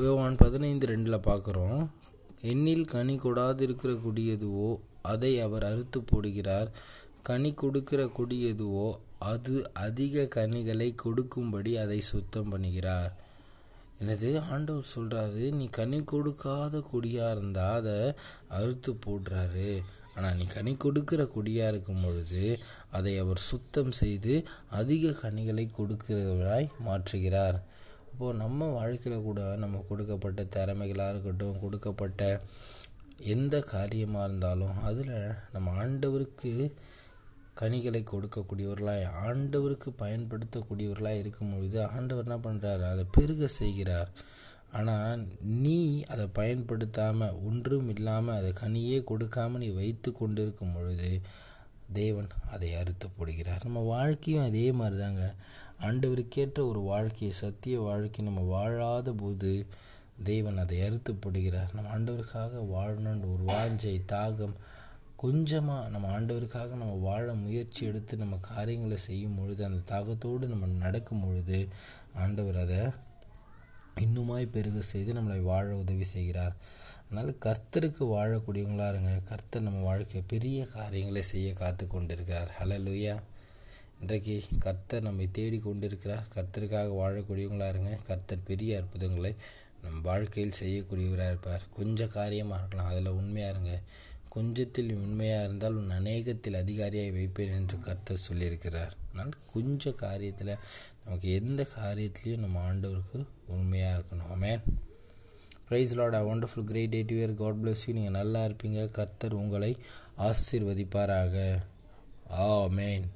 யோவான் பதினைந்து ரெண்டில் பார்க்குறோம். எண்ணில் கனி கொடாதிருக்கிற கொடி எதுவோ அதை அவர் அறுத்து போடுகிறார். கனி கொடுக்கிற கொடி எதுவோ அது அதிக கனிகளை கொடுக்கும்படி அதை சுத்தம் பண்ணுகிறார். எனது ஆண்டவர் சொல்கிறாரு நீ கனி கொடுக்காத கொடியாக இருந்தால் அதை அறுத்து போடுறாரு. ஆனால் நீ கனி கொடுக்கிற கொடியாக இருக்கும் பொழுது அதை அவர் சுத்தம் செய்து அதிக கனிகளை கொடுக்கிறவராய் மாற்றுகிறார். அப்போது நம்ம வாழ்க்கையில் கூட நம்ம கொடுக்கப்பட்ட திறமைகளாக இருக்கட்டும் கொடுக்கப்பட்ட எந்த காரியமாக இருந்தாலும் அதில் நம்ம ஆண்டவருக்கு கனிகளை கொடுக்கக்கூடியவர்களாய் ஆண்டவருக்கு பயன்படுத்தக்கூடியவர்களாக இருக்கும் பொழுது ஆண்டவர் என்ன பண்ணுறாரு அதை பெருக செய்கிறார். ஆனால் நீ அதை பயன்படுத்தாமல் ஒன்றும் இல்லாமல் அதை கனியே கொடுக்காமல் நீ வைத்து கொண்டிருக்கும் பொழுது தேவன் அதை அறுத்து போடுகிறார். நம்ம வாழ்க்கையும் அதே மாதிரி தாங்க ஆண்டவருக்கேற்ற ஒரு வாழ்க்கையை சத்திய வாழ்க்கை நம்ம வாழாத போது தேவன் அதை அறுத்து போடுகிறார் நம்ம ஆண்டவருக்காக வாழணுன்ற ஒரு வாஞ்சை தாகம் கொஞ்சமாக நம்ம ஆண்டவருக்காக நம்ம வாழ முயற்சி எடுத்து நம்ம காரியங்களை செய்யும் பொழுது அந்த தாகத்தோடு நம்ம நடக்கும் பொழுது ஆண்டவர் அதை இன்னுமாய் பெருக செய்து நம்மளை வாழ உதவி செய்கிறார். அதனால் கர்த்தருக்கு வாழக்கூடியவங்களாக இருங்க. கர்த்தர் நம்ம வாழ்க்கையில் பெரிய காரியங்களை செய்ய காத்து கொண்டிருக்கிறார் லூயா இன்றைக்கு கர்த்தர் நம்மை தேடி கொண்டிருக்கிறார் கர்த்தருக்காக வாழக்கூடியவங்களாக இருங்க. கர்த்தர் பெரிய அற்புதங்களை நம் வாழ்க்கையில் செய்யக்கூடியவராக இருப்பார். கொஞ்சம் காரியமாக இருக்கலாம். அதில் உண்மையாக இருங்க. கொஞ்சத்தில் உண்மையாக இருந்தால் உன் அநேகத்தில் அதிகாரியாக வைப்பேன் என்று கர்த்தர் சொல்லியிருக்கிறார். அதனால் கொஞ்சம் காரியத்தில் நமக்கு எந்த காரியத்திலையும் நம்ம ஆண்டவருக்கு உண்மையாக இருக்கணும். Amen praise lord a wonderful great day to year God bless you நீங்கள் நல்லா இருப்பீங்க. கர்த்தர் உங்களை ஆசீர்வதிப்பாராக. ஆ மேன்